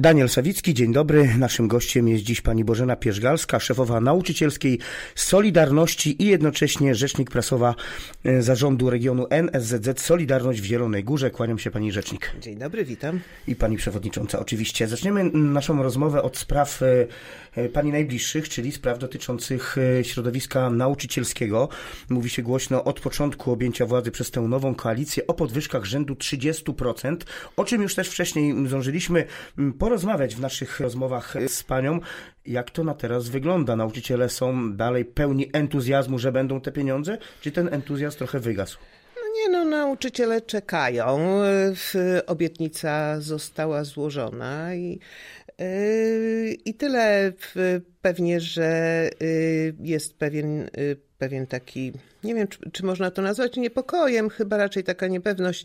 Daniel Sawicki, dzień dobry. Naszym gościem jest dziś pani Bożena Pierzgalska, szefowa nauczycielskiej Solidarności i jednocześnie rzecznik prasowa e, zarządu regionu NSZZ Solidarność w Zielonej Górze. Kłaniam się pani rzecznik. Dzień dobry, witam. I pani przewodnicząca oczywiście. Zaczniemy naszą rozmowę od spraw e, e, pani najbliższych, czyli spraw dotyczących środowiska nauczycielskiego. Mówi się głośno od początku objęcia władzy przez tę nową koalicję o podwyżkach rzędu 30%, o czym już też wcześniej zdążyliśmy po porozmawiać w naszych rozmowach z panią, jak to na teraz wygląda. Nauczyciele są dalej pełni entuzjazmu, że będą te pieniądze, czy ten entuzjazm trochę wygasł? No nie no, nauczyciele czekają. Obietnica została złożona i, i tyle. Pewnie, że yy, jest pewien yy, pewien taki, nie wiem, czy, czy, można to nazwać niepokojem, chyba raczej taka niepewność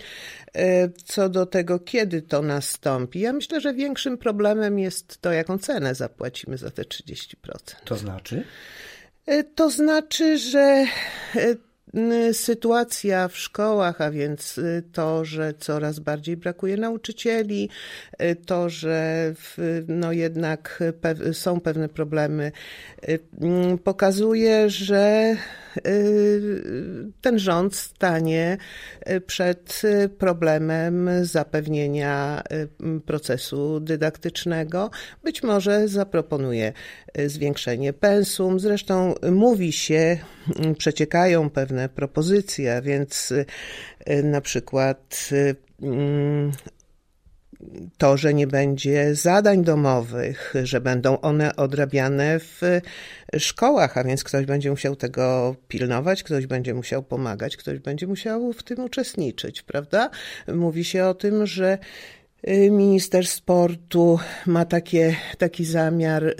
co do tego, kiedy to nastąpi. Ja myślę, że większym problemem jest to, jaką cenę zapłacimy za te 30%. To znaczy? To znaczy, że sytuacja w szkołach, a więc y, to, że coraz bardziej brakuje nauczycieli, y, to, że w, no jednak pe są pewne problemy, y, mm, pokazuje, że ten rząd stanie przed problemem zapewnienia procesu dydaktycznego. Być może zaproponuje zwiększenie pensum. Zresztą mówi się, przeciekają pewne propozycje, więc y, na przykład y, mm, to, że nie będzie zadań domowych, że będą one odrabiane w szkołach, a więc ktoś będzie musiał tego pilnować, ktoś będzie musiał pomagać, ktoś będzie musiał w tym uczestniczyć, prawda? Mówi się o tym, że minister sportu ma takie, taki zamiar y,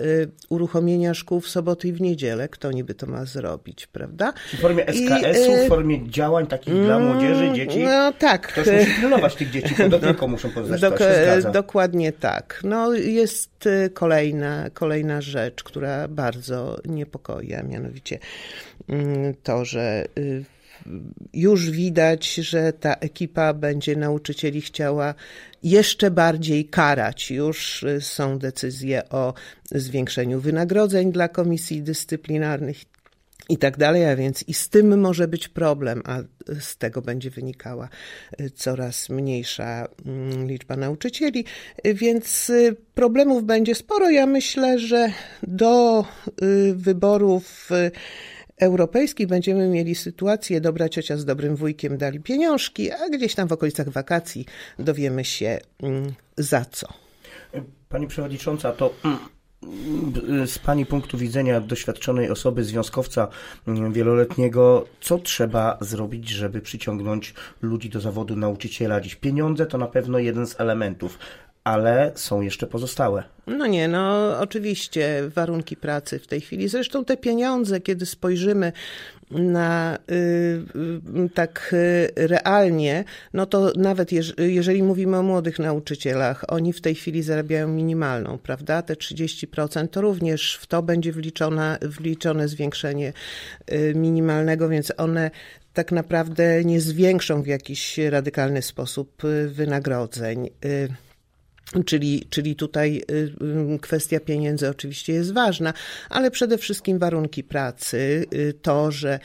uruchomienia szkół w soboty i w niedzielę. Kto niby to ma zrobić, prawda? W formie SKS-u, I, w y, formie działań takich dla mm, młodzieży, dzieci? No tak. Ktoś musi pilnować tych dzieci, bo do tylko muszą poznać, Dok Dokładnie tak. No jest kolejna, kolejna rzecz, która bardzo niepokoi, a mianowicie mm, to, że już widać, że ta ekipa będzie nauczycieli chciała jeszcze bardziej karać. Już y, są decyzje o zwiększeniu wynagrodzeń dla komisji dyscyplinarnych i tak dalej, a więc i z tym może być problem, a z tego będzie wynikała y, coraz mniejsza mm, liczba nauczycieli, więc y, problemów będzie sporo. Ja myślę, że do wyborów europejskich będziemy mieli sytuację, dobra ciocia z dobrym wujkiem dali pieniążki, a gdzieś tam w okolicach wakacji dowiemy się mm, za co. Pani Przewodnicząca, to mm, z Pani punktu widzenia doświadczonej osoby, związkowca mm, wieloletniego, co trzeba zrobić, żeby przyciągnąć ludzi do zawodu nauczyciela? Dziś pieniądze to na pewno jeden z elementów, ale są jeszcze pozostałe. No nie, no oczywiście warunki pracy w tej chwili. Zresztą te pieniądze, kiedy spojrzymy na y, y, tak y, realnie, no to nawet jeż, jeżeli mówimy o młodych nauczycielach, oni w tej chwili zarabiają minimalną, prawda? Te 30% to również w to będzie wliczone, wliczone zwiększenie y, minimalnego, więc one tak naprawdę nie zwiększą w jakiś radykalny sposób wynagrodzeń. Czyli, czyli tutaj y, y, kwestia pieniędzy oczywiście jest ważna, ale przede wszystkim warunki pracy, y, to, że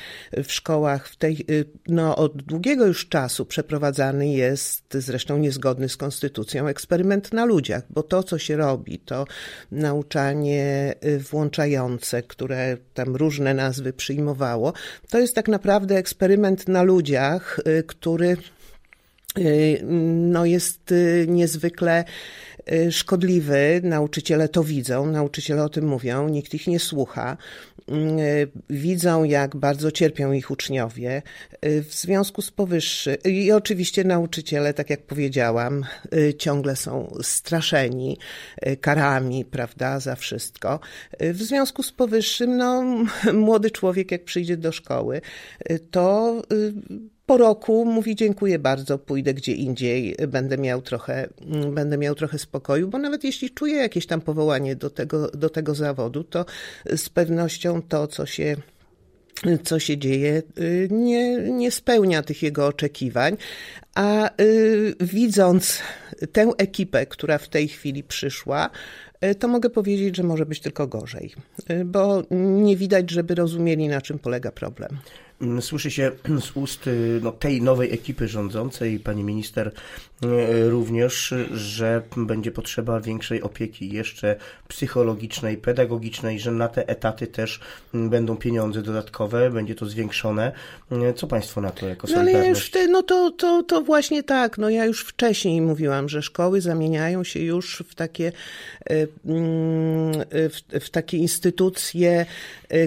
w szkołach w tej, no, od długiego już czasu przeprowadzany jest, zresztą niezgodny z konstytucją, eksperyment na ludziach, bo to, co się robi, to nauczanie włączające, które tam różne nazwy przyjmowało, to jest tak naprawdę eksperyment na ludziach, który no jest y, niezwykle y, szkodliwy. Nauczyciele to widzą, nauczyciele o tym mówią, nikt ich nie słucha. Widzą, jak bardzo cierpią ich uczniowie. W związku z powyższym, i oczywiście nauczyciele, tak jak powiedziałam, ciągle są straszeni karami, prawda, za wszystko. W związku z powyższym, no, młody człowiek, jak przyjdzie do szkoły, to po roku mówi dziękuję bardzo, pójdę gdzie indziej, będę miał trochę, mm, będę miał trochę spokoju, bo nawet jeśli czuję jakieś tam powołanie do tego, do tego zawodu, to z pewnością to, co się co się dzieje, y, nie, nie spełnia tych jego oczekiwań, A y, widząc tę ekipę, która w tej chwili przyszła, y, to mogę powiedzieć, że może być tylko gorzej, y, bo nie widać, żeby rozumieli, na czym polega problem. Mm, słyszy się z ust y, no, tej nowej ekipy rządzącej, pani minister również, że będzie potrzeba większej opieki, jeszcze psychologicznej, pedagogicznej, że na te etaty też mm, będą pieniądze dodatkowe, będzie to zwiększone. Co państwo na to jako no, ale ja już te, no to, to, to właśnie tak. No ja już wcześniej mówiłam, że szkoły zamieniają się już w takie, mm, w, w takie instytucje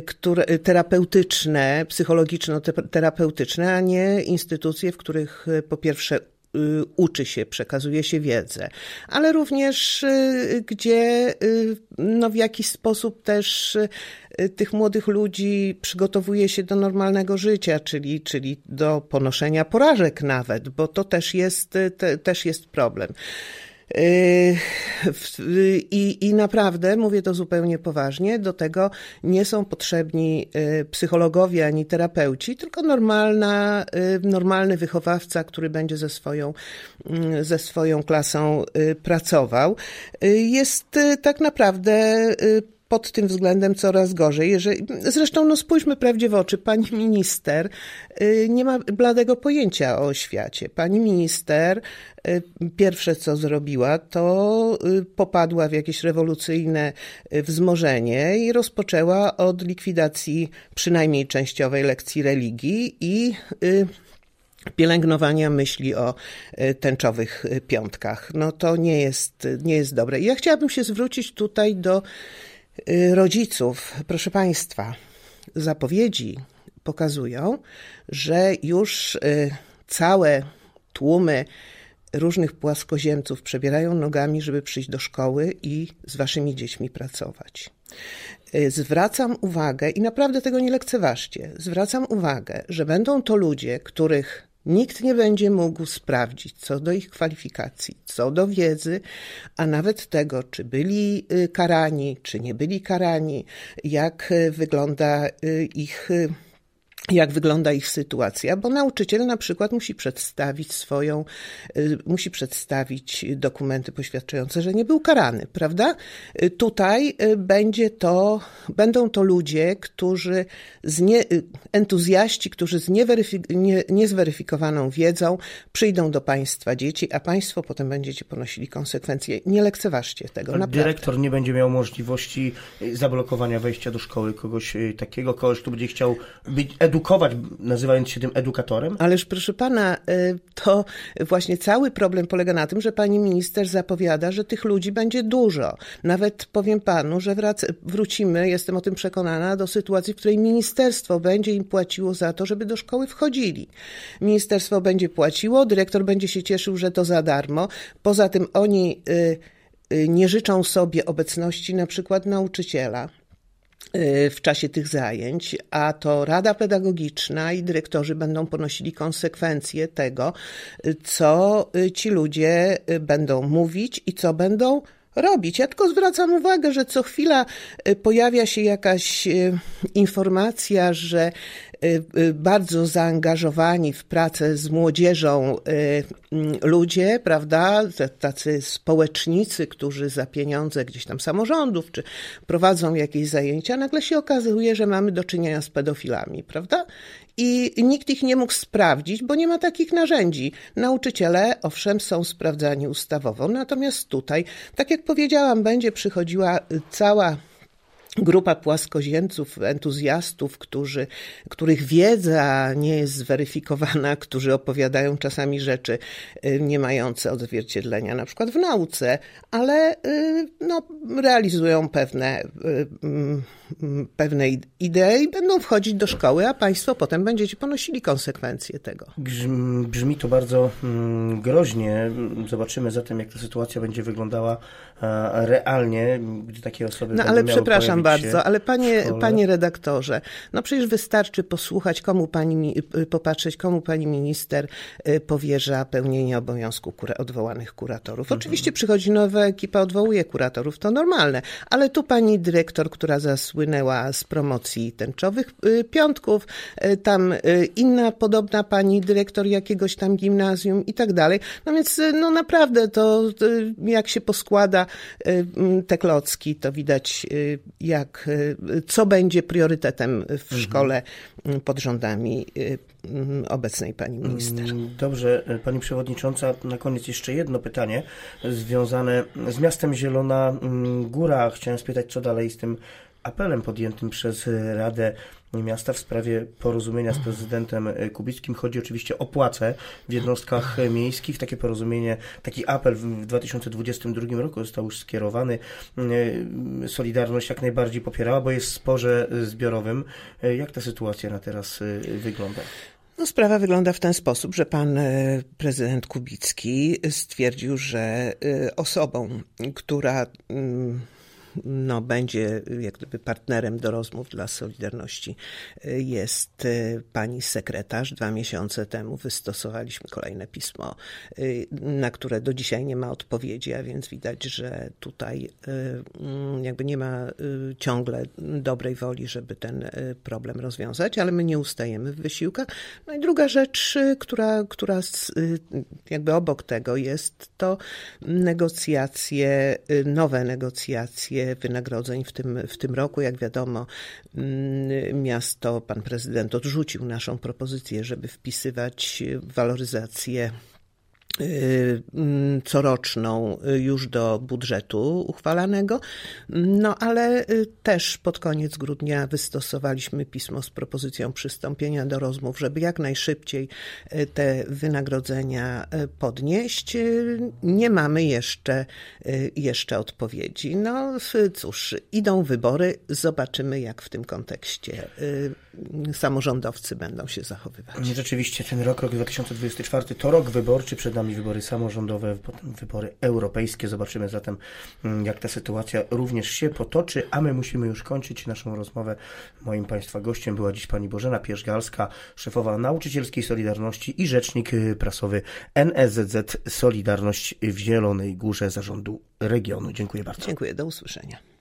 które, terapeutyczne, psychologiczno-terapeutyczne, a nie instytucje, w których y, po pierwsze y, uczy się, przekazuje się wiedzę, ale również y, gdzie no, w jakiś sposób też tych młodych ludzi przygotowuje się do normalnego życia, czyli, czyli do ponoszenia porażek nawet, bo to też jest, te, też jest problem. Yy, I, I naprawdę, mówię to zupełnie poważnie, do tego nie są potrzebni psychologowie ani terapeuci, tylko normalna, normalny wychowawca, który będzie ze swoją, ze swoją klasą pracował. Jest tak naprawdę pod tym względem coraz gorzej. Jeżeli, zresztą, no spójrzmy prawdzie w oczy. Pani minister y, nie ma bladego pojęcia o świecie. Pani minister y, pierwsze co zrobiła, to y, popadła w jakieś rewolucyjne wzmożenie i rozpoczęła od likwidacji przynajmniej częściowej lekcji religii i pielęgnowania myśli o tęczowych piątkach. No to nie jest, nie jest dobre. Ja chciałabym się zwrócić tutaj do rodziców, proszę Państwa, zapowiedzi pokazują, że już y, całe tłumy różnych płaskoziemców przebierają nogami, żeby przyjść do szkoły i z waszymi dziećmi pracować. Y, zwracam uwagę, i naprawdę tego nie lekceważcie, zwracam uwagę, że będą to ludzie, których Nikt nie będzie mógł sprawdzić co do ich kwalifikacji, co do wiedzy, a nawet tego, czy byli y, karani, czy nie byli karani, jak y, wygląda y, ich jak wygląda ich sytuacja, bo nauczyciel na przykład musi przedstawić swoją, y, musi przedstawić dokumenty poświadczające, że nie był karany, prawda? Y, tutaj y, będzie to, będą to ludzie, którzy z nie, entuzjaści, którzy z nie, niezweryfikowaną wiedzą przyjdą do państwa dzieci, a państwo potem będziecie ponosili konsekwencje. Nie lekceważcie tego. Ale dyrektor nie będzie miał możliwości zablokowania wejścia do szkoły kogoś takiego, kogoś, kto będzie chciał być edukować, nazywając się tym edukatorem? Ależ proszę pana, y, to właśnie cały problem polega na tym, że pani minister zapowiada, że tych ludzi będzie dużo. Nawet powiem panu, że wrac- wrócimy, jestem o tym przekonana, do sytuacji, w której ministerstwo będzie im płaciło za to, żeby do szkoły wchodzili. Ministerstwo będzie płaciło, dyrektor będzie się cieszył, że to za darmo. Poza tym oni y, y, nie życzą sobie obecności na przykład nauczyciela w czasie tych zajęć, a to Rada Pedagogiczna i dyrektorzy będą ponosili konsekwencje tego, co y, ci ludzie y, będą mówić i co będą robić. Ja tylko zwracam uwagę, że co chwila pojawia się jakaś informacja, że Y, y, bardzo zaangażowani w pracę z młodzieżą y, mm, ludzie, prawda, tacy społecznicy, którzy za pieniądze gdzieś tam samorządów, czy prowadzą jakieś zajęcia, nagle się okazuje, że mamy do czynienia z pedofilami, prawda? I nikt ich nie mógł sprawdzić, bo nie ma takich narzędzi. Nauczyciele, owszem, są sprawdzani ustawowo, natomiast tutaj, tak jak powiedziałam, będzie przychodziła cała grupa płaskoziemców, entuzjastów, którzy, których wiedza nie jest zweryfikowana, którzy opowiadają czasami rzeczy y, nie mające odzwierciedlenia na przykład w nauce, ale y, no, realizują pewne, y, mm, pewne idee i będą wchodzić do szkoły, a państwo potem będziecie ponosili konsekwencje tego. Brzmi to bardzo mm, groźnie. Zobaczymy zatem, jak ta sytuacja będzie wyglądała realnie, gdy takie osoby No ale przepraszam, bardzo, ale panie, panie redaktorze, no przecież wystarczy posłuchać, komu pani, popatrzeć, komu pani minister powierza pełnienie obowiązku kura, odwołanych kuratorów. Mhm. Oczywiście przychodzi nowa ekipa, odwołuje kuratorów, to normalne, ale tu pani dyrektor, która zasłynęła z promocji tęczowych piątków, tam inna podobna pani dyrektor jakiegoś tam gimnazjum i tak dalej. No więc no naprawdę to jak się poskłada te klocki, to widać jak, co będzie priorytetem w mhm. szkole pod rządami obecnej pani minister. Mm, dobrze, pani przewodnicząca, na koniec jeszcze jedno pytanie związane z miastem Zielona Góra. Chciałem spytać, co dalej z tym apelem podjętym przez Radę Miasta w sprawie porozumienia z prezydentem Kubickim. Chodzi oczywiście o płace w jednostkach miejskich. Takie porozumienie, taki apel w 2022 roku został już skierowany. Solidarność jak najbardziej popierała, bo jest w sporze zbiorowym. Jak ta sytuacja na teraz wygląda? No, sprawa wygląda w ten sposób, że pan prezydent Kubicki stwierdził, że osobą, która mm, no, będzie jak gdyby partnerem do rozmów dla Solidarności jest y, pani sekretarz. Dwa miesiące temu wystosowaliśmy kolejne pismo, y, na które do dzisiaj nie ma odpowiedzi, a więc widać, że tutaj y, jakby nie ma ciągle dobrej woli, żeby ten problem rozwiązać, ale my nie ustajemy w wysiłkach. No i druga rzecz, która, która jakby obok tego jest, to negocjacje, nowe negocjacje wynagrodzeń w tym, w tym roku. Jak wiadomo, mm, miasto, pan prezydent odrzucił naszą propozycję, żeby wpisywać waloryzację coroczną już do budżetu uchwalanego. No ale y, też pod koniec grudnia wystosowaliśmy pismo z propozycją przystąpienia do rozmów, żeby jak najszybciej y, te wynagrodzenia podnieść. Nie mamy jeszcze, jeszcze odpowiedzi. No cóż, idą wybory, zobaczymy jak w tym kontekście samorządowcy będą się zachowywać. Rzeczywiście ten rok, rok 2024 to rok wyborczy przed nami wybory samorządowe, potem wybory europejskie. Zobaczymy zatem, mm, jak ta sytuacja również się potoczy, a my musimy już kończyć naszą rozmowę. Moim Państwa gościem była dziś pani Bożena Pierzgalska, szefowa Nauczycielskiej Solidarności i rzecznik y, prasowy NSZZ Solidarność w Zielonej Górze Zarządu Regionu. Dziękuję bardzo. Dziękuję, do usłyszenia.